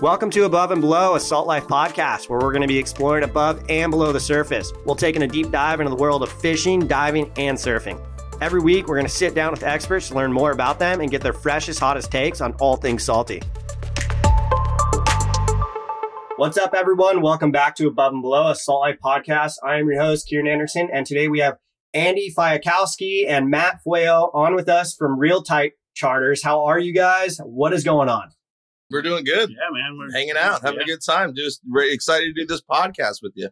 Welcome to Above and Below, a Salt Life podcast where we're going to be exploring above and below the surface. We'll take in a deep dive into the world of fishing, diving, and surfing. Every week, we're going to sit down with experts to learn more about them and get their freshest, hottest takes on all things salty. What's up, everyone? Welcome back to Above and Below, a Salt Life podcast. I am your host, Kieran Anderson, and today we have Andy Fialkowski and Matt Fueyo on with us from Reel Tight Charters. How are you guys? What is going on? We're doing good. Yeah, man. We're Hanging out, having yeah. a good time. Just very excited to do this podcast with you.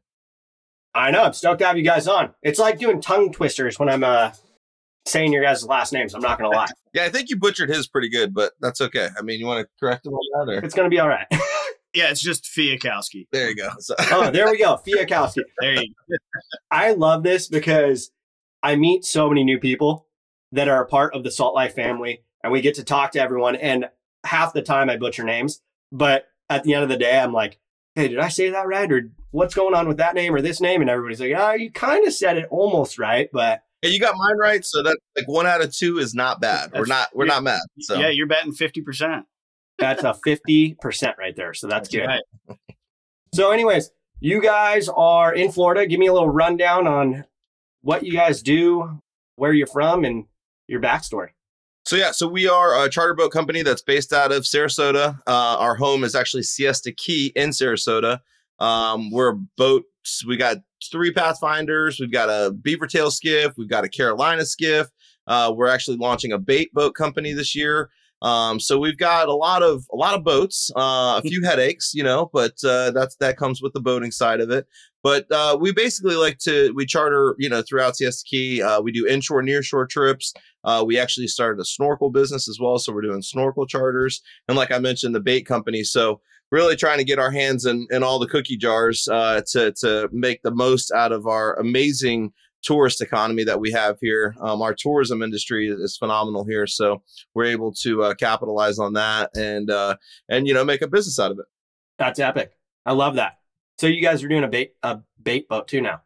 I know. I'm stoked to have you guys on. It's like doing tongue twisters when I'm uh, saying your guys' last names. I'm not going to lie. Yeah, I think you butchered his pretty good, but that's okay. I mean, you want to correct him on that? Or? It's going to be all right. Yeah, it's just Fialkowski. There you go. So, oh, there we go. Fialkowski. There you go. I love this because I meet so many new people that are a part of the Salt Life family, and we get to talk to everyone. And half the time I butcher names, but at the end of the day, I'm like, "Hey, did I say that right? Or what's going on with that name or this name?" And everybody's like, "Ah, you kind of said it almost right, but hey, you got mine right. So that like one out of two is not bad. We're not we're not mad. So Yeah, you're betting 50%. that's a fifty percent right there. So that's, good." right. So, anyways, you guys are in Florida. Give me a little rundown on what you guys do, where you're from, and your backstory. So yeah, so we are a charter boat company that's based out of Sarasota. Uh, our home is actually Siesta Key in Sarasota. Um, we're boats. We got three Pathfinders. We've got a Beaver Tail skiff. We've got a Carolina skiff. Uh, we're actually launching a bait boat company this year. Um, so we've got a lot of a lot of boats, uh, a few headaches, you know, but uh, that's that comes with the boating side of it. But uh, we basically like to we charter, you know, throughout Siesta Key. Uh, we do inshore, nearshore trips. Uh, we actually started a snorkel business as well, so we're doing snorkel charters, and like I mentioned, the bait company. So really trying to get our hands in, in all the cookie jars uh, to to make the most out of our amazing tourist economy that we have here. Um, our tourism industry is, phenomenal here, so we're able to uh, capitalize on that and uh, and you know make a business out of it. That's epic. I love that. So, you guys are doing a bait a bait boat too now.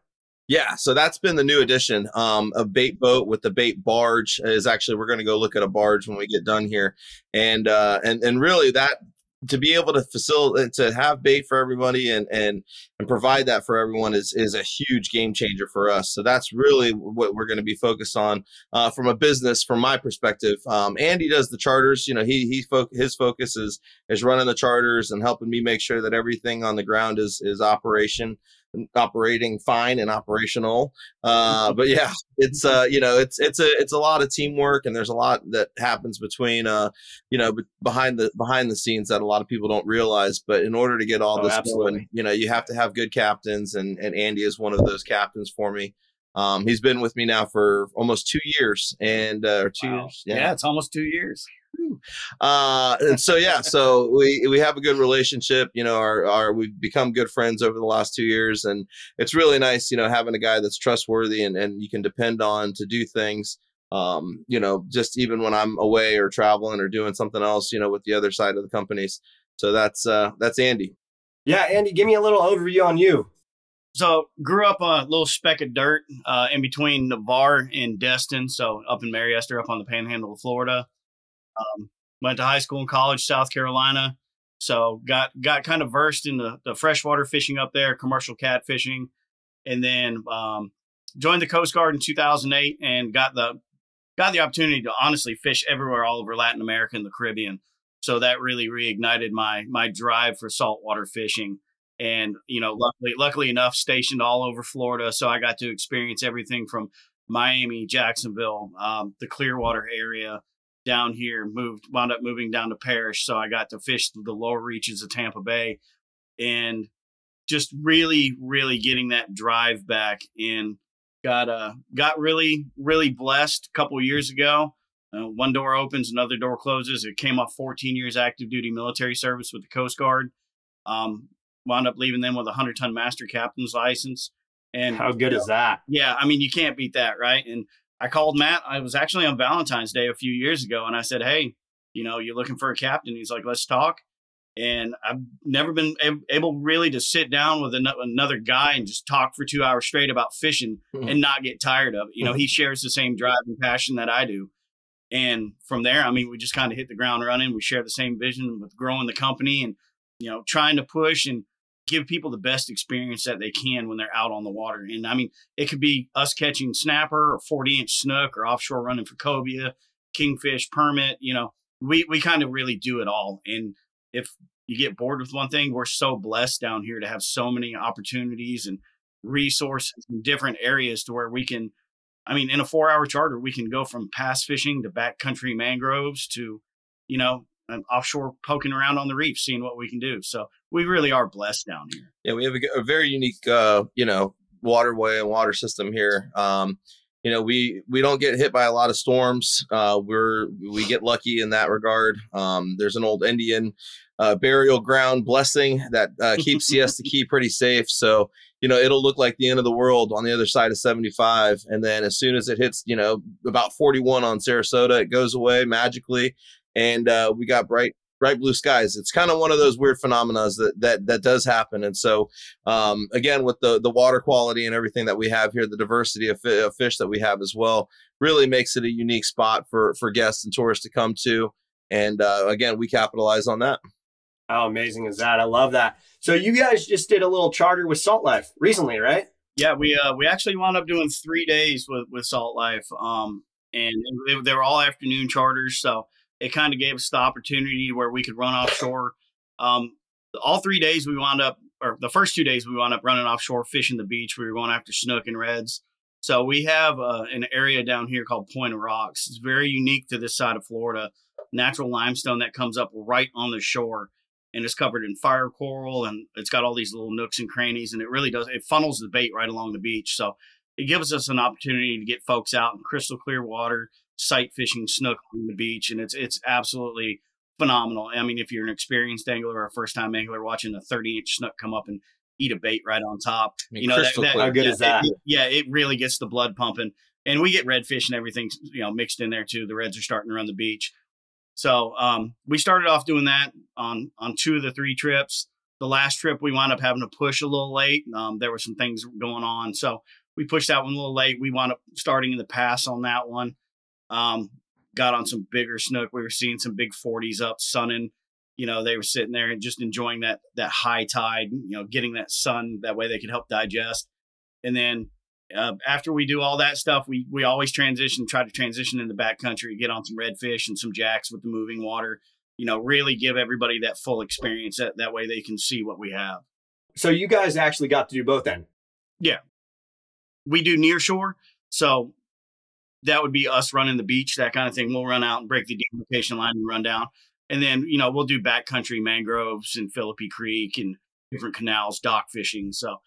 Yeah, so that's been the new addition. Um, a bait boat with the bait barge is actually we're going to go look at a barge when we get done here, and uh, and and really that to be able to facilitate to have bait for everybody and and and provide that for everyone is is a huge game changer for us. So that's really what we're going to be focused on uh, from a business, from my perspective. Um, Andy does the charters. You know, he he fo- his focus is is running the charters and helping me make sure that everything on the ground is is operation operating fine and operational. Uh, but yeah, it's uh, you know, it's it's a it's a lot of teamwork, and there's a lot that happens between uh, you know, behind the behind the scenes that a lot of people don't realize. But in order to get all Oh, this going, you know, you have to have good captains, and and Andy is one of those captains for me. Um, he's been with me now for almost two years, and uh, two Wow. years, Yeah. it's almost two years. Uh and so yeah so we we have a good relationship you know our our we've become good friends over the last two years and it's really nice you know having a guy that's trustworthy and and you can depend on to do things um you know just even when i'm away or traveling or doing something else you know with the other side of the companies so that's uh that's andy Yeah, Andy, give me a little overview on you. So, grew up a little speck of dirt uh, in between Navarre and Destin. So, up in Mary Esther, up on the panhandle of Florida. Um, went to high school and college, South Carolina. So, got got kind of versed in the, the freshwater fishing up there, commercial catfishing. And then um, joined the Coast Guard in 2008 and got the got the opportunity to honestly fish everywhere all over Latin America and the Caribbean. So that really reignited my my drive for saltwater fishing. And you know, luckily, luckily enough, stationed all over Florida, so I got to experience everything from Miami, Jacksonville, um, the Clearwater area, down here. Moved, wound up moving down to Parrish, so I got to fish the lower reaches of Tampa Bay, and just really, really getting that drive back in. Got uh, got really, really blessed a couple years ago. Uh, one door opens, another door closes. It came off 14 years active duty military service with the Coast Guard. Um, wound up leaving them with a 100 ton master captain's license. And How good is that? yeah, I mean, you can't beat that, right? And I called Matt. I was actually on Valentine's Day a few years ago, and I said, "Hey, you know, you're looking for a captain?" He's like, "Let's talk." And I've never been able really to sit down with another guy and just talk for two hours straight about fishing Mhm. and not get tired of it. You know, he shares the same drive and passion that I do. And from there, I mean, we just kind of hit the ground running. We share the same vision with growing the company and you know, trying to push and give people the best experience that they can when they're out on the water. And I mean, it could be us catching snapper or 40 inch snook or offshore running for cobia, kingfish, permit, you know, we, we kind of really do it all. And if you get bored with one thing, we're so blessed down here to have so many opportunities and resources in different areas to where we can, I mean, in a four hour charter, we can go from pass fishing to backcountry mangroves to, you know, offshore poking around on the reef, seeing what we can do. So we really are blessed down here. Yeah, we have a, a very unique, uh, you know, waterway and water system here. Um, you know, we we don't get hit by a lot of storms. Uh, we're we get lucky in that regard. Um, there's an old Indian uh, burial ground blessing that uh, keeps Siesta Key pretty safe. So you know, it'll look like the end of the world on the other side of 75, and then as soon as it hits, you know, about 41 on Sarasota, it goes away magically, and uh, we got bright bright blue skies. It's kind of one of those weird phenomena that that that does happen. And so, um, again, with the the water quality and everything that we have here, the diversity of, of, fish that we have as well, really makes it a unique spot for for guests and tourists to come to. And uh, again, we capitalize on that. How amazing is that? I love that. So you guys just did a little charter with Salt Life recently, right? Yeah, we uh, we actually wound up doing three days with with Salt Life, um, and they, they were all afternoon charters. So it kind of gave us the opportunity where we could run offshore. Um, all three days we wound up, or the first two days we wound up running offshore, fishing the beach. We were going after snook and reds. So we have uh, an area down here called Point of Rocks. It's very unique to this side of Florida. Natural limestone that comes up right on the shore, and it's covered in fire coral, and it's got all these little nooks and crannies, and it really does. It funnels the bait right along the beach. So it gives us an opportunity to get folks out in crystal clear water sight fishing snook on the beach, and it's it's absolutely phenomenal. I mean, if you're an experienced angler or a first time angler, watching a 30 inch snook come up and eat a bait right on top, I mean, you know, that, that, how good yeah, is that? It, yeah, it really gets the blood pumping, and we get redfish and everything, you know, mixed in there too. The reds are starting to run the beach, so um, we started off doing that on on two of the three trips. The last trip we wound up having to push a little late. Um, there were some things going on, so we pushed that one a little late. We wound up starting in the pass on that one. Um, got on some bigger snook. We were seeing some big 40s up, sunning. You know, they were sitting there and just enjoying that that high tide. You know, getting that sun that way they could help digest. And then uh, after we do all that stuff, we we always transition, try to transition in the backcountry, get on some redfish and some jacks with the moving water. You know, really give everybody that full experience. That that way they can see what we have. So you guys actually got to do both then. Yeah, we do near shore. So that would be us running the beach, that kind of thing. We'll run out and break the demarcation line and run down. And then, you know, we'll do backcountry mangroves and Philippi Creek and different canals, dock fishing. So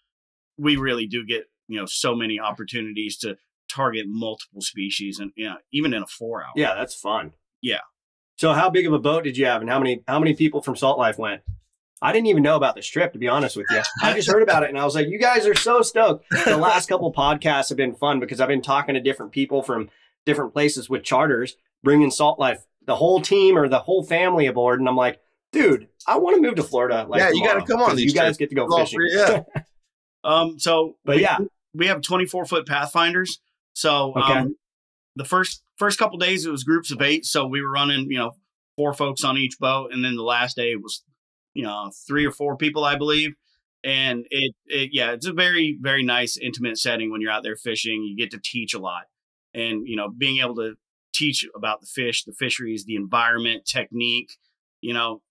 we really do get, you know, so many opportunities to target multiple species and you know, even in a four hour. Yeah, that's fun. Yeah. So how big of a boat did you have and how many how many people from Salt Life went? I didn't even know about the strip, to be honest with you. I just heard about it and I was like, you guys are so stoked. The last couple podcasts have been fun because I've been talking to different people from different places with charters, bringing Salt Life, the whole team or the whole family aboard. And I'm like, dude, I want to move to Florida. Like yeah, you got to come on these. You guys trips. get to go All fishing. free, yeah. Um, so, But we, yeah. we have 24 foot pathfinders. So, Okay. um, the first first couple days it was groups of eight. So we were running, you know, four folks on each boat, and then the last day was, you know, three or four people, I believe. And it, it, yeah, it's a very, very nice, intimate setting when you're out there fishing. You get to teach a lot, and you know, being able to teach about the fish, the fisheries, the environment, technique, you know,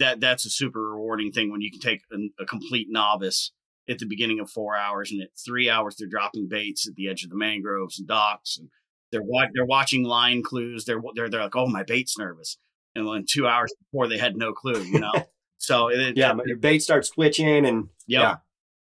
that that's a super rewarding thing when you can take a, a complete novice at the beginning of four hours, and at three hours they're dropping baits at the edge of the mangroves and docks, and they're they're watching line clues. They're they're they're like, oh, my bait's nervous, and then two hours before they had no clue, you know. So it, Yeah, but your bait starts twitching and yeah, yeah.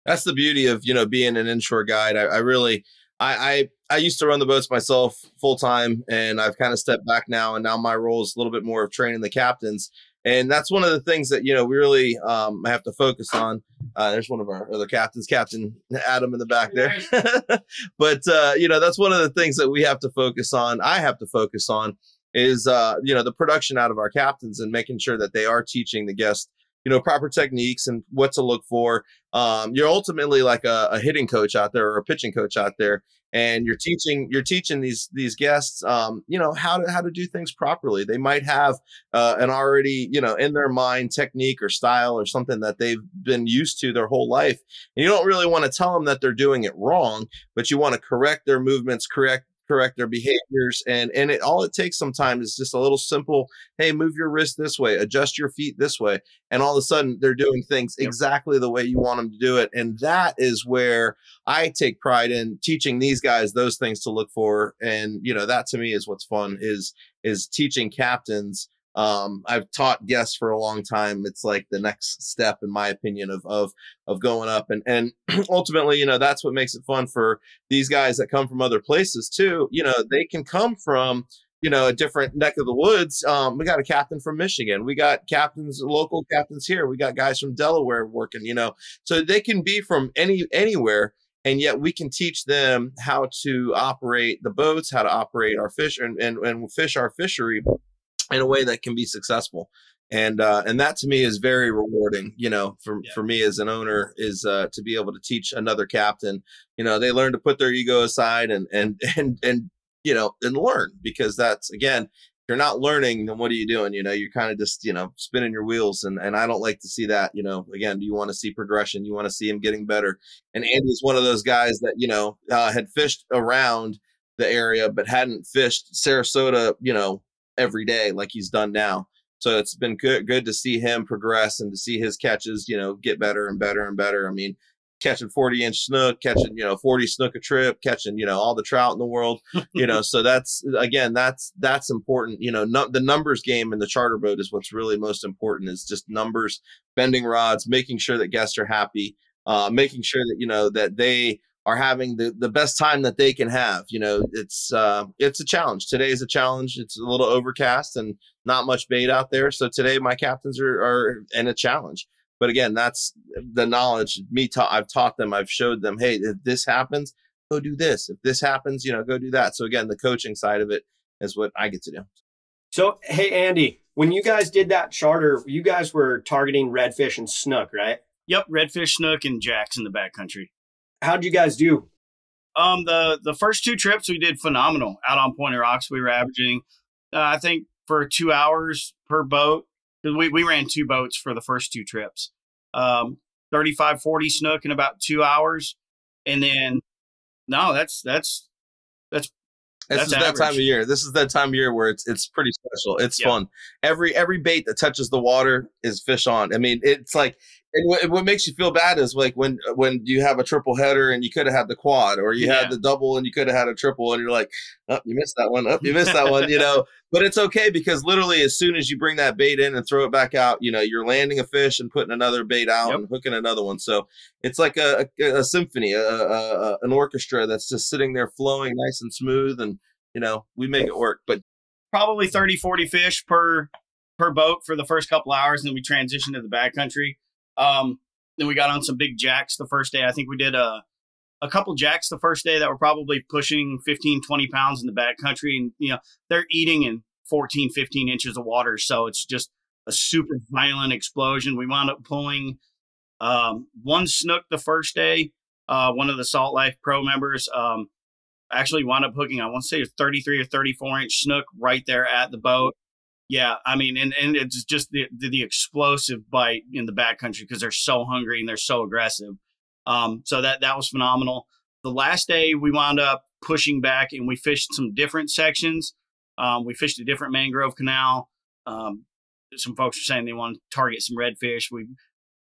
That's the beauty of you know being an inshore guide. I, I really, I, I I used to run the boats myself full time, and I've kind of stepped back now, and now my role is a little bit more of training the captains. And that's one of the things that you know we really um, have to focus on. Uh, there's one of our other captains, Captain Adam, in the back there. but uh, you know that's one of the things that we have to focus on. I have to focus on is uh, you know the production out of our captains and making sure that they are teaching the guests you know proper techniques and what to look for. Um, you're ultimately like a, a, hitting coach out there or a pitching coach out there and you're teaching you're teaching these these guests um, you know how to how to do things properly. They might have uh, an already you know in their mind technique or style or something that they've been used to their whole life and you don't really want to tell them that they're doing it wrong but you want to correct their movements correct correct their behaviors and and it all it takes sometimes is just a little simple hey move your wrist this way adjust your feet this way and all of a sudden they're doing things exactly the way you want them to do it and that is where i take pride in teaching these guys those things to look for and you know that to me is what's fun is is teaching captains um, I've taught guests for a long time. It's like the next step, in my opinion, of of of going up, and and ultimately, you know, that's what makes it fun for these guys that come from other places too. You know, they can come from you know a different neck of the woods. Um, we got a captain from Michigan. We got captains, local captains here. We got guys from Delaware working. You know, so they can be from any anywhere and yet we can teach them how to operate the boats, how to operate our fish and, and, and fish our fishery in a way that can be successful. And uh, and that to me is very rewarding you know for yeah. for me as an owner is uh, to be able to teach another captain you know they learn to put their ego aside and and and and you know and learn because that's again if you're not learning then what are you doing? You know you're kind of just you know spinning your wheels and and i don't like to see that you know. Again do you want to see progression? You want to see him getting better? And andy's one of those guys that you know uh, had fished around the area but hadn't fished sarasota you know every day like he's done now. So it's been good good to see him progress and to see his catches, you know, get better and better and better. I mean, catching 40 inch snook, catching, you know, 40 snook a trip, catching, you know, all the trout in the world, you know, so that's, again, that's, that's important. You know, no, the numbers game in the charter boat is what's really most important is just numbers, bending rods, making sure that guests are happy, uh, making sure that, you know, that they are having the, the best time that they can have. You know, it's uh, it's a challenge. Today is a challenge. It's a little overcast and not much bait out there. So today my captains are, are in a challenge. But again, that's the knowledge. Me, ta- I've taught them. I've showed them. Hey, if this happens, go do this. If this happens, you know, go do that. So again, the coaching side of it is what I get to do. So hey, Andy, when you guys did that charter, you guys were targeting redfish and snook, right? Yep, redfish, snook, and jacks in the backcountry how'd you guys do? Um, the the first two trips we did phenomenal out on Point of Rocks. We were averaging, uh, I think, for two hours per boat. We we ran two boats for the first two trips. Um, 35, 40 snook in about two hours, and then no, that's that's that's this is that time of year. This is that time of year where it's it's pretty special. It's fun. Every every bait that touches the water is fish on. I mean, it's like and what, what, makes you feel bad is like when when you have a triple header and you could have had the quad, or you yeah. had the double and you could have had a triple, and you're like, oh, you missed that one. Oh, you missed that one. You know, but it's okay because literally as soon as you bring that bait in and throw it back out, you know, you're landing a fish and putting another bait out yep. and hooking another one. So it's like a, a, a symphony, a, a, an orchestra that's just sitting there flowing nice and smooth, and you know, we make it work. But probably 30, 40 fish per per boat for the first couple hours, and then we transition to the backcountry um, then we got on some big jacks the first day. I think we did a, a couple jacks the first day that were probably pushing 15, 20 pounds in the back country. And, you know, they're eating in 14, 15 inches of water. So it's just a super violent explosion. We wound up pulling um, one snook the first day. Uh, one of the Salt Life Pro members um, actually wound up hooking, I want to say, a 33 or 34 inch snook right there at the boat. Yeah, I mean, and, and it's just the, the, explosive bite in the backcountry because they're so hungry and they're so aggressive. Um, so that that was phenomenal. The last day we wound up pushing back and we fished some different sections. Um, we fished a different mangrove canal. Um, some folks were saying they want to target some redfish. We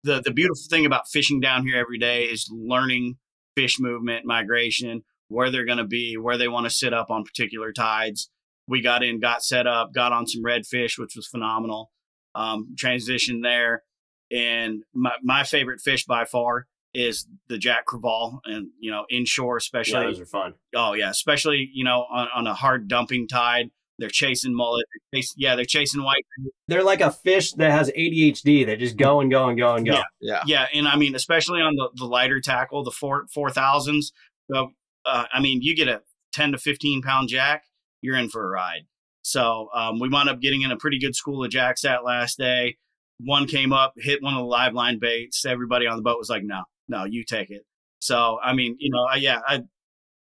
the the beautiful thing about fishing down here every day is learning fish movement, migration, where they're going to be, where they want to sit up on particular tides we got in, got set up, got on some redfish, which was phenomenal. Um, transition there, and my my favorite fish by far is the jack crevalle, and you know inshore especially. Yeah, those are fun. Oh yeah, especially you know on, on a hard dumping tide. They're chasing mullet. They're chasing, yeah, they're chasing white. They're like a fish that has ADHD. They just go and go and go and go. Yeah, yeah, yeah. And I mean, especially on the, the lighter tackle, the four four thousands. So, uh, I mean, you get a ten to fifteen pound jack you're in for a ride. So um, we wound up getting in a pretty good school of jacks that last day. one came up, hit one of the live line baits. Everybody on the boat was like, "No, no, you take it." So I mean, you know, I, yeah, I,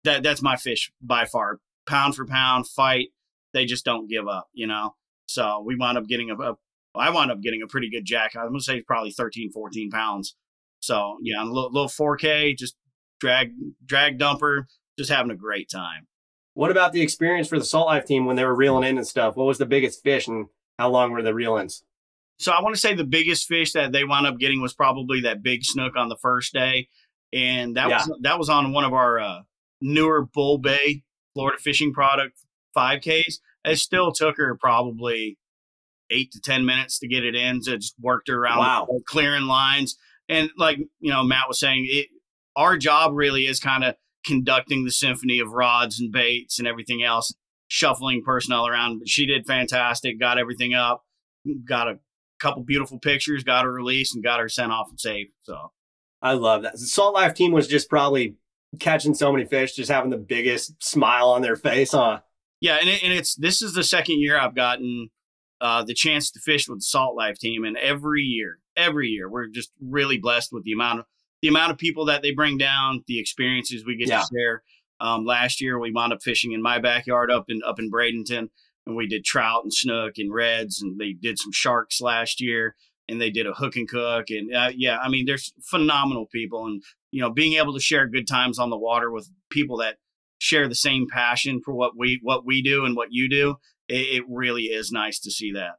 that that's my fish by far, pound for pound fight. They just don't give up, you know. So we wound up getting a, a I wound up getting a pretty good jack. I'm gonna say probably 13, 14 pounds. So yeah, a little, little 4K, just drag drag dumper, just having a great time. What about the experience for the Salt Life team when they were reeling in and stuff? What was the biggest fish and how long were the reel ins? So I want to say the biggest fish that they wound up getting was probably that big snook on the first day, and that yeah. was that was on one of our uh, newer Bull Bay Florida fishing product 5Ks. It still took her probably eight to ten minutes to get it in. So just worked her around wow. clearing lines, and like you know Matt was saying, it, our job really is kind of conducting the symphony of rods and baits and everything else, shuffling personnel around. But she did fantastic, got everything up, got a couple beautiful pictures, got her released, and got her sent off and safe. So I love that. The Salt Life team was just probably catching so many fish, just having the biggest smile on their face, huh? Yeah, and, it, and it's this is the second year I've gotten uh, the chance to fish with the Salt Life team, and every year, every year, we're just really blessed with the amount of the amount of people that they bring down, the experiences we get yeah. to share. Um, last year, we wound up fishing in my backyard up in up in Bradenton and we did trout and snook and reds, and they did some sharks last year, and they did a hook and cook, and uh, yeah, I mean, there's phenomenal people, and you know, being able to share good times on the water with people that share the same passion for what we what we do and what you do, it, it really is nice to see that.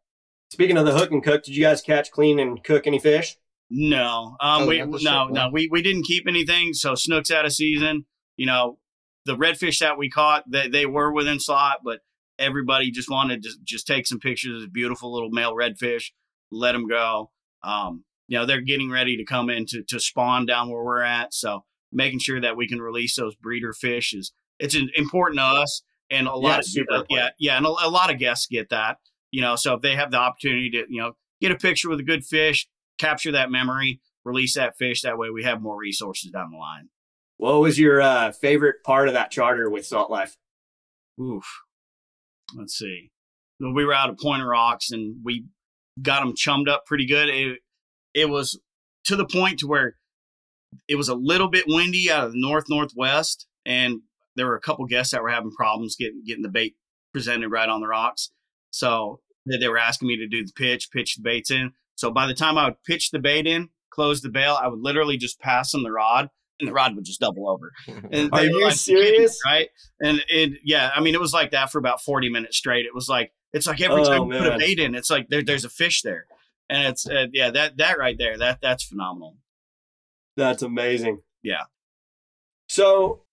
Speaking of the hook and cook, did you guys catch, clean, and cook any fish? No, um, oh, we no, no, we we didn't keep anything. So snooks out of season. You know, the redfish that we caught, they they were within slot, but everybody just wanted to just take some pictures of beautiful little male redfish, let them go. Um, you know, they're getting ready to come in to, to spawn down where we're at. So making sure that we can release those breeder fish is it's important to us. And a lot yeah, of yeah, yeah, and a, a lot of guests get that. You know, so if they have the opportunity to, you know, get a picture with a good fish, capture that memory, release that fish. That way we have more resources down the line. What was your uh, favorite part of that charter with Salt Life? Oof let's see. We were out of Point of Rocks and we got them chummed up pretty good. It, it was to the point to where it was a little bit windy out of the north northwest, and there were a couple guests that were having problems getting getting the bait presented right on the rocks. So they were asking me to do the pitch, pitch the baits in. So by the time I would pitch the bait in, close the bail, I would literally just pass them the rod and the rod would just double over. And Are you serious? Right. And it, yeah, I mean, it was like that for about 40 minutes straight. It was like, it's like every oh, time you put a bait in, it's like there, there's a fish there. And it's, uh, yeah, that, that right there, that, that's phenomenal. That's amazing. Yeah. So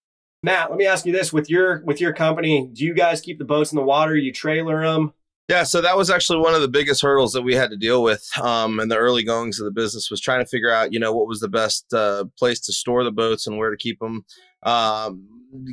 Matt, let me ask you this: with your with your company, do you guys keep the boats in the water? You trailer them? Yeah, so that was actually one of the biggest hurdles that we had to deal with um, in the early goings of the business was trying to figure out, you know, what was the best uh, place to store the boats and where to keep them. Um,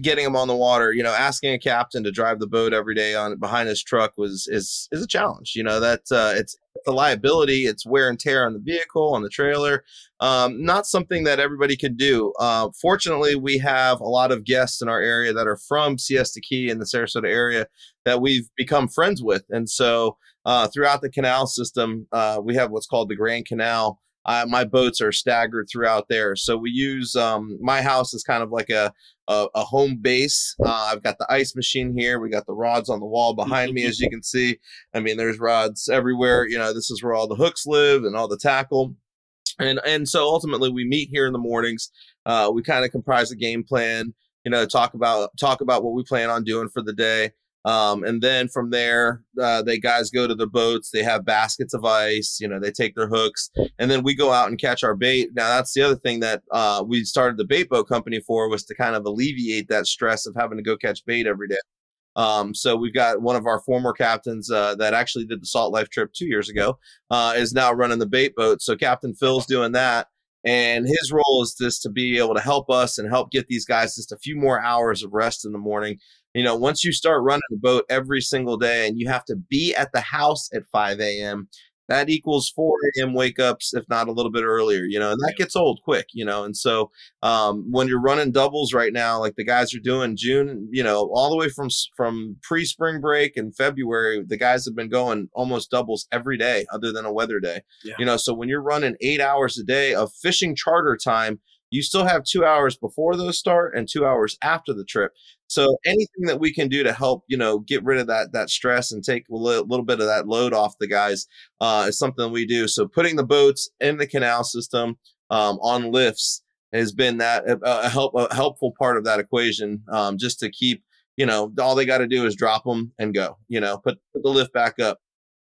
getting them on the water, you know, asking a captain to drive the boat every day on behind his truck was is is a challenge. You know, that uh, it's the liability, it's wear and tear on the vehicle, on the trailer. Um, not something that everybody can do. Uh, fortunately, we have a lot of guests in our area that are from Siesta Key in the Sarasota area that we've become friends with, and so uh, throughout the canal system, uh, we have what's called the Grand Canal my boats are staggered throughout there. So we use um, my house is kind of like a a, a home base. Uh, I've got the ice machine here. We got the rods on the wall behind me, as you can see. I mean, there's rods everywhere. You know, this is where all the hooks live and all the tackle. And and so ultimately, we meet here in the mornings. Uh, we kind of comprise a game plan. You know, talk about talk about what we plan on doing for the day. Um, and then from there, uh, they guys go to the boats. They have baskets of ice. You know, they take their hooks, and then we go out and catch our bait. Now, that's the other thing that uh, we started the bait boat company for was to kind of alleviate that stress of having to go catch bait every day. Um, so we've got one of our former captains uh, that actually did the Salt Life trip two years ago uh, is now running the bait boat. So Captain Phil's doing that. And his role is just to be able to help us and help get these guys just a few more hours of rest in the morning you know, once you start running the boat every single day and you have to be at the house at 5 a.m., that equals 4 a.m. wake ups, if not a little bit earlier, you know, and that gets old quick, you know. And so um, when you're running doubles right now, like the guys are doing June, you know, all the way from from pre spring break and February, the guys have been going almost doubles every day, other than a weather day, Yeah. you know. So when you're running eight hours a day of fishing charter time, you still have two hours before those start and two hours after the trip. So anything that we can do to help, you know, get rid of that that stress and take a li- little bit of that load off the guys uh, is something we do. So putting the boats in the canal system um, on lifts has been that a, a help a helpful part of that equation. Um, just to keep, you know, all they got to do is drop them and go. You know, put, put the lift back up.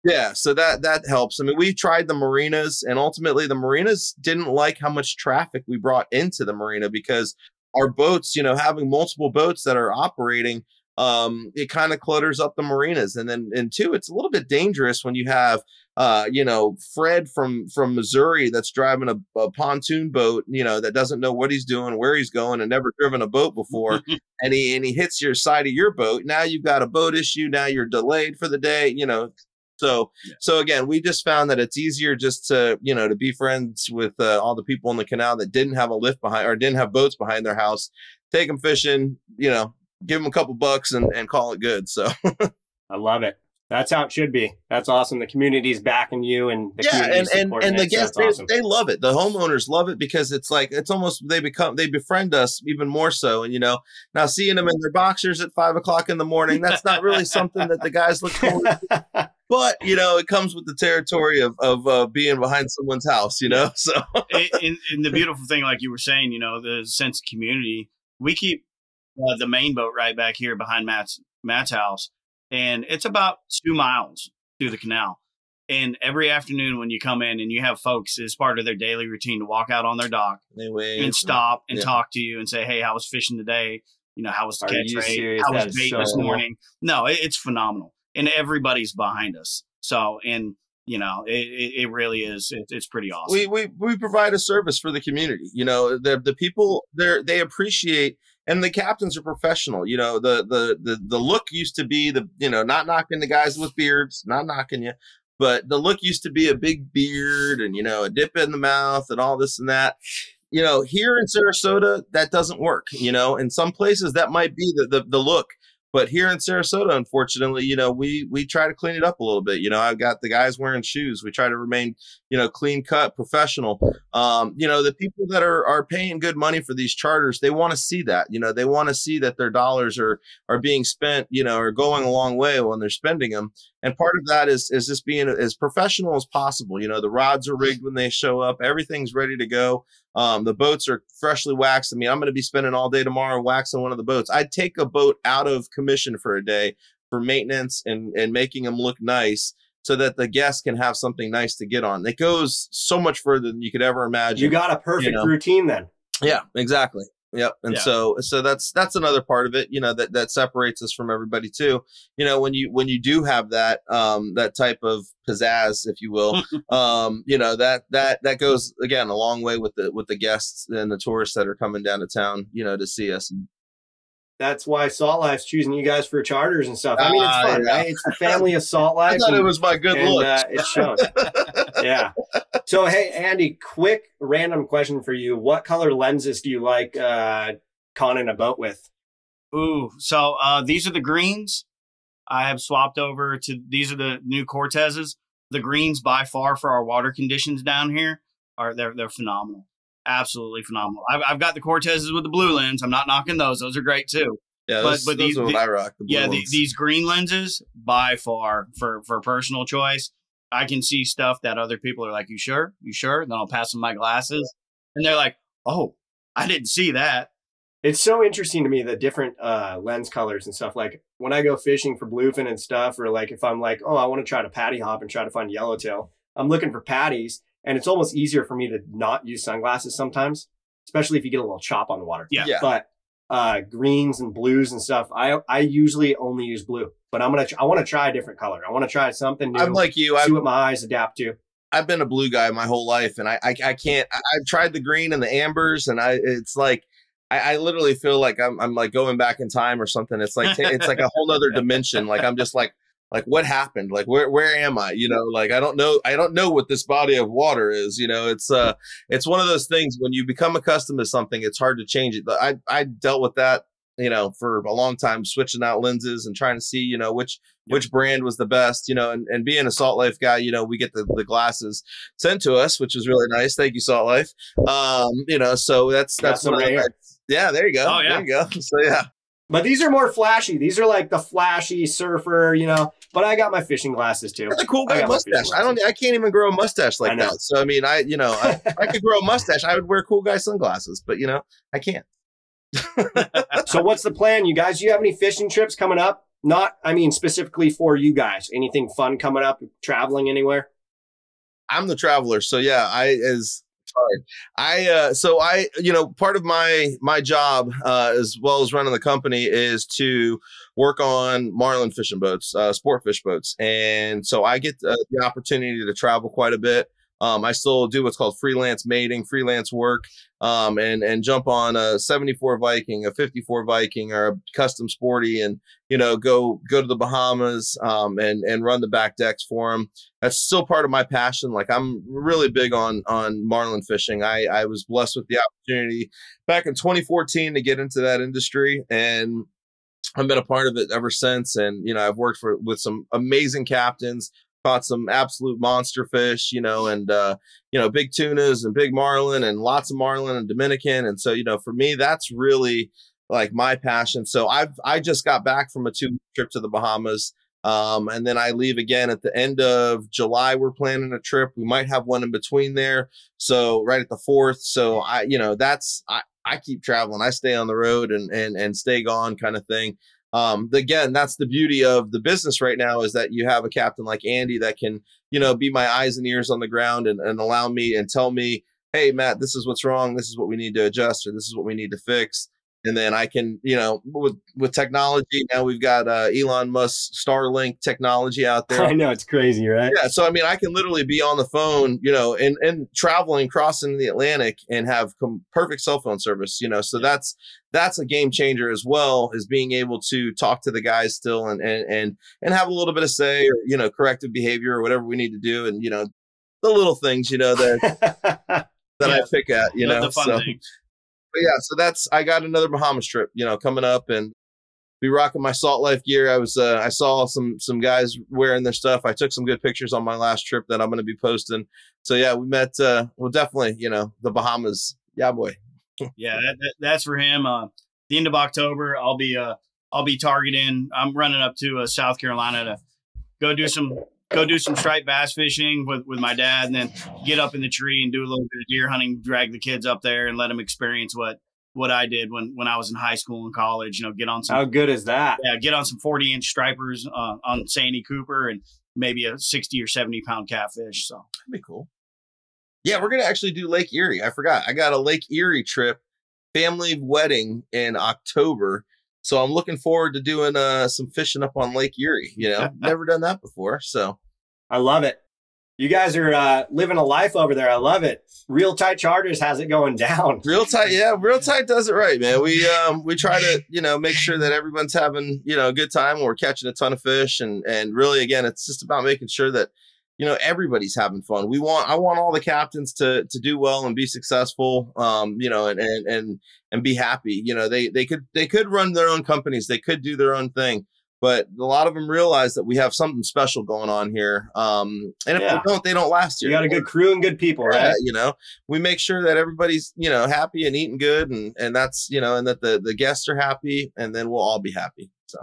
Yeah, so that that helps. I mean, we tried the marinas, and ultimately, the marinas didn't like how much traffic we brought into the marina because our boats, you know, having multiple boats that are operating, um, it kind of clutters up the marinas. And then, and two, it's a little bit dangerous when you have, uh, you know, Fred from from Missouri that's driving a, a pontoon boat, you know, that doesn't know what he's doing, where he's going, and never driven a boat before, and he and he hits your side of your boat. Now you've got a boat issue. Now you're delayed for the day. You know, so Yeah. so again, we just found that it's easier just to you know to be friends with uh, all the people in the canal that didn't have a lift behind or didn't have boats behind their house. Take them fishing, you know, give them a couple bucks and, and call it good. So I love it. That's how it should be. That's awesome. The community's backing you, and the yeah, and and, and the guests that's awesome. they, they love it. The homeowners love it because it's like it's almost they become they befriend us even more so. And you know, now seeing them in their boxers at five o'clock in the morning, that's not really something that the guys look forward to. But you know, it comes with the territory of of uh, being behind someone's house. You know, so and, and- and the beautiful thing, like you were saying, you know, the sense of community. We keep uh, the main boat right back here behind Matt's Matt's house, and it's about two miles through the canal. And every afternoon when you come in and you have folks, it's part of their daily routine to walk out on their dock anyway, and stop and Yeah. talk to you and say, "Hey, how was fishing today? You know, how was the Are catch rate? How That was bait so this cool. morning?" No, it, it's phenomenal, and everybody's behind us. So, and you know, it, it, really is. It, it's pretty awesome. we, we we provide a service for the community. You know, the the people they they appreciate and the captains are professional. You know, the the the the look used to be the you know not knocking the guys with beards, not knocking you, but the look used to be a big beard and you know a dip in the mouth and all this and that. You know, here in Sarasota, that doesn't work. You know, in some places that might be the the, the look. But here in Sarasota, unfortunately, you know, we we try to clean it up a little bit. You know, I've got the guys wearing shoes. We try to remain, you know, clean cut, professional um, you know the people that are are paying good money for these charters they want to see that you know they want to see that their dollars are are being spent you know are going a long way when they're spending them and part of that is is just being as professional as possible you know the rods are rigged when they show up everything's ready to go um, the boats are freshly waxed i mean i'm going to be spending all day tomorrow waxing one of the boats i'd take a boat out of commission for a day for maintenance and and making them look nice so that the guests can have something nice to get on. It goes so much further than you could ever imagine. you got a perfect know. routine then. yeah, exactly. Yep. And Yeah. so so that's that's another part of it, you know, that that separates us from everybody too. You know, when you when you do have that um that type of pizzazz, if you will, um, you know, that that that goes again a long way with the with the guests and the tourists that are coming down to town, you know, to see us. That's why Salt Life's choosing you guys for charters and stuff. I mean, it's Ah, fun, yeah. right? It's the family of Salt Life. I thought it was my good and, look. uh, it shows. yeah. So, hey, Andy, quick random question for you. What color lenses do you like uh, conning a boat with? Ooh, so uh, these are the greens. I have swapped over to these are the new Cortezes. The greens by far for our water conditions down here are they're they're phenomenal, absolutely phenomenal. I've, I've got the Cortezes with the blue lens. I'm not knocking those; those are great too. yeah, but- those, but those these- are what the- I rock. The yeah, the, these green lenses by far for for personal choice. I can see stuff that other people are like, "You sure? You sure?" Then I'll pass them my glasses, and they're like, "Oh, I didn't see that." It's so interesting to me the different uh, lens colors and stuff. Like when I go fishing for bluefin and stuff, or like if I'm like, oh, I want to try to patty hop and try to find yellowtail, I'm looking for patties, and it's almost easier for me to not use sunglasses sometimes, especially if you get a little chop on the water. Yeah. Yeah. But uh, greens and blues and stuff, I I usually only use blue. But I'm gonna tr- I want to try a different color. I want to try something new. I'm like you. see I've, what my eyes adapt to. I've been a blue guy my whole life, and I I, I can't. I, I've tried the green and the ambers, and I it's like I, I literally feel like I'm I'm like going back in time or something. It's like it's like a whole other dimension. Like I'm just like like what happened? Like where where am i? You know like i don't know i don't know what this body of water is you know? It's uh it's one of those things when you become accustomed to something it's hard to change it i i dealt with that you know for a long time switching out lenses and trying to see you know which which brand was the best you know? And, and being a salt life guy you know we get the, the glasses sent to us which is really nice. Thank you salt life. Um you know so that's that's one right the, yeah there you go Oh, yeah. there you go so yeah But these are more flashy. These are like the flashy surfer, you know. But I got my fishing glasses too. That's a cool I guy my mustache. I don't. I can't even grow a mustache like that. So I mean, I you know, I, I could grow a mustache. I would wear cool guy sunglasses, but you know, I can't. so what's the plan, you guys? Do you have any fishing trips coming up? Not, I mean, specifically for you guys. Anything fun coming up? Traveling anywhere? I'm the traveler. So yeah, I as sorry. I uh so I you know part of my my job uh as well as running the company is to work on marlin fishing boats, uh sport fish boats. And so I get uh, the opportunity to travel quite a bit. Um, I still do what's called freelance mating, freelance work, um, and and jump on a 74 Viking, a 54 Viking, or a custom sporty, and you know go go to the Bahamas um, and and run the back decks for them that's still part of my passion. Like I'm really big on on marlin fishing. I I was blessed with the opportunity back in 2014 to get into that industry, and I've been a part of it ever since. And you know, I've worked for with some amazing captains, caught some absolute monster fish, you know, and uh, you know, big tunas and big marlin and lots of marlin and Dominican. And so, you know, for me, that's really like my passion. So I've I just got back from a two trip to the Bahamas. Um, and then I leave again at the end of July. We're planning a trip. We might have one in between there. So right at the fourth. So I, you know, that's I, I keep traveling. I stay on the road and and and stay gone kind of thing. Um, again, that's the beauty of the business right now is that you have a captain like Andy that can, you know, be my eyes and ears on the ground and, and allow me and tell me, hey Matt, this is what's wrong, this is what we need to adjust, or this is what we need to fix and then I can, you know, with with technology now we've got uh, Elon Musk Starlink technology out there. I know it's crazy, right? Yeah, so I mean, I can literally be on the phone, you know, and and traveling, crossing the Atlantic, and have com- perfect cell phone service, you know. So that's that's a game changer as well, is being able to talk to the guys still and and and and have a little bit of say or you know corrective behavior or whatever we need to do, and you know the little things, you know, that that I pick at, you the, know. the fun so things. But yeah, so that's I got another Bahamas trip, you know, coming up and be rocking my Salt Life gear. I was uh, I saw some some guys wearing their stuff. I took some good pictures on my last trip that I'm going to be posting. So yeah, we met. Uh, well, definitely, you know, the Bahamas. Yeah, boy. Yeah, that, that, that's for him. Uh, the end of October, I'll be uh, I'll be targeting. I'm running up to uh, South Carolina to go do some go do some striped bass fishing with with my dad, and then get up in the tree and do a little bit of deer hunting. Drag the kids up there and let them experience what what I did when when I was in high school and college. You know, get on some How good is that? yeah, get on some 40 inch stripers uh, on Santee Cooper and maybe a 60 or 70 pound catfish. So That'd be cool. Yeah, we're gonna actually do Lake Erie. I forgot. I got a Lake Erie trip, family wedding in October. So I'm looking forward to doing uh, some fishing up on Lake Erie. You know, never done that before. So I love it. You guys are uh, living a life over there. I love it. Reel Tight Charters has it going down. Reel tight, yeah. Reel tight does it right, man. We um we try to you know make sure that everyone's having you know a good time. We're catching a ton of fish, and and really again, it's just about making sure that you know everybody's having fun. We want I want all the captains to to do well and be successful. Um, you know, and and and and be happy. You know, they they could they could run their own companies, they could do their own thing. But a lot of them realize that we have something special going on here. Um, and if Yeah. they don't, they don't last here. You got a good crew and good people, Yeah, right? you know, we make sure that everybody's, you know, happy and eating good and and that's, you know, and that the the guests are happy and then we'll all be happy. So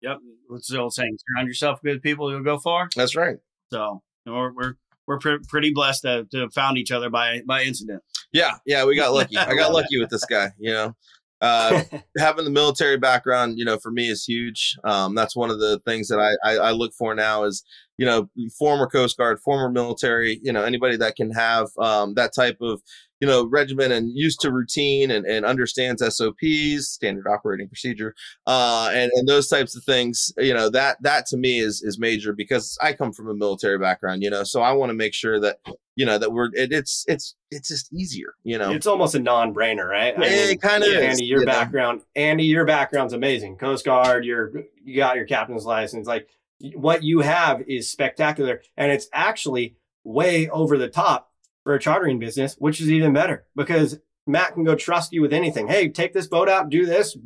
yep, what's the old saying? Surround yourself with good people, you'll go far. that's right. So you know, we're we're we're pre- pretty blessed to, to have found each other by by incident. Yeah, yeah, we got lucky. I got lucky with this guy, you know. Uh having the military background, you know, for me is huge. Um, that's one of the things that I, I, I look for now is, you know, former Coast Guard, former military, you know, anybody that can have um, that type of, you know, regimen and used to routine and, and understands SOPs, standard operating procedure, uh, and, and those types of things, you know, that that to me is is major because I come from a military background, you know, so I want to make sure that, you know, that we're it, it's it's it's just easier, you know. It's almost a non-brainer, right? I Yeah, it kinda is, Andy, your you know. background, Andy, your background's amazing. Coast Guard, you're you got your captain's license. Like what you have is spectacular. And it's actually way over the top for a chartering business, which is even better because Matt can go trust you with anything. Hey, take this boat out, do this.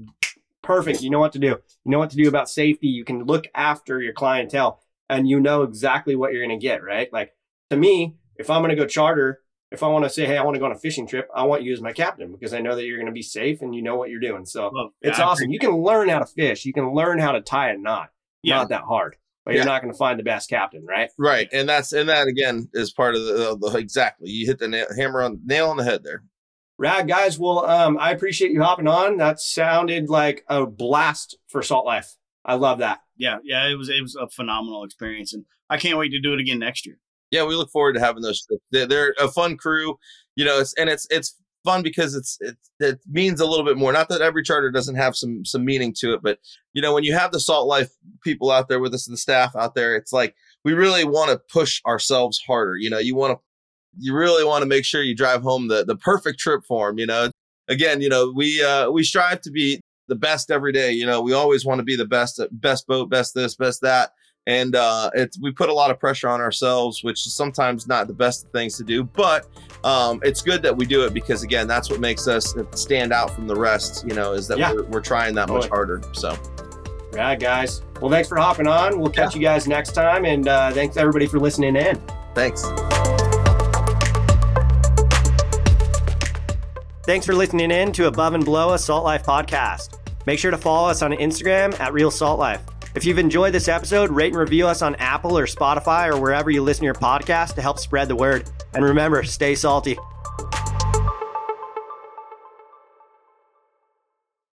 Perfect. You know what to do. You know what to do about safety. You can look after your clientele and you know exactly what you're going to get, right? Like to me, if I'm going to go charter, if I want to say, hey, I want to go on a fishing trip, I want you as my captain because I know that you're going to be safe and you know what you're doing. So Well, it's I awesome. agree. You can learn how to fish. You can learn how to tie a knot. Yeah. Not that hard, but Yeah. you're not going to find the best captain, right? Right, and that's and that again is part of the, the exactly. You hit the nail, hammer on nail on the head there. Rad guys. Well, um, I appreciate you hopping on. That sounded like a blast for Salt Life. I love that. yeah, yeah, it was it was a phenomenal experience, and I can't wait to do it again next year. Yeah, we look forward to having those. They're, they're a fun crew, you know. It's and it's it's fun because it's it it means a little bit more. Not that every charter doesn't have some some meaning to it, but you know when you have the Salt Life people out there with us, and the staff out there, it's like we really want to push ourselves harder. You know, you want to you really want to make sure you drive home the the perfect trip for them. You know, again, you know we uh we strive to be the best every day. You know, we always want to be the best best boat, best this, best that and uh, it's we put a lot of pressure on ourselves, which is sometimes not the best things to do. But um, it's good that we do it because again, that's what makes us stand out from the rest. You know, is that Yeah. we're, we're trying that much harder. So Rad guys. Well, thanks for hopping on. We'll catch you guys next time, and uh, thanks everybody for listening in. thanks. Thanks for listening in to Above and Below a Salt Life podcast. Make sure to follow us on Instagram at Real Salt Life. If you've enjoyed this episode, rate and review us on Apple or Spotify or wherever you listen to your podcast to help spread the word. And remember, stay salty.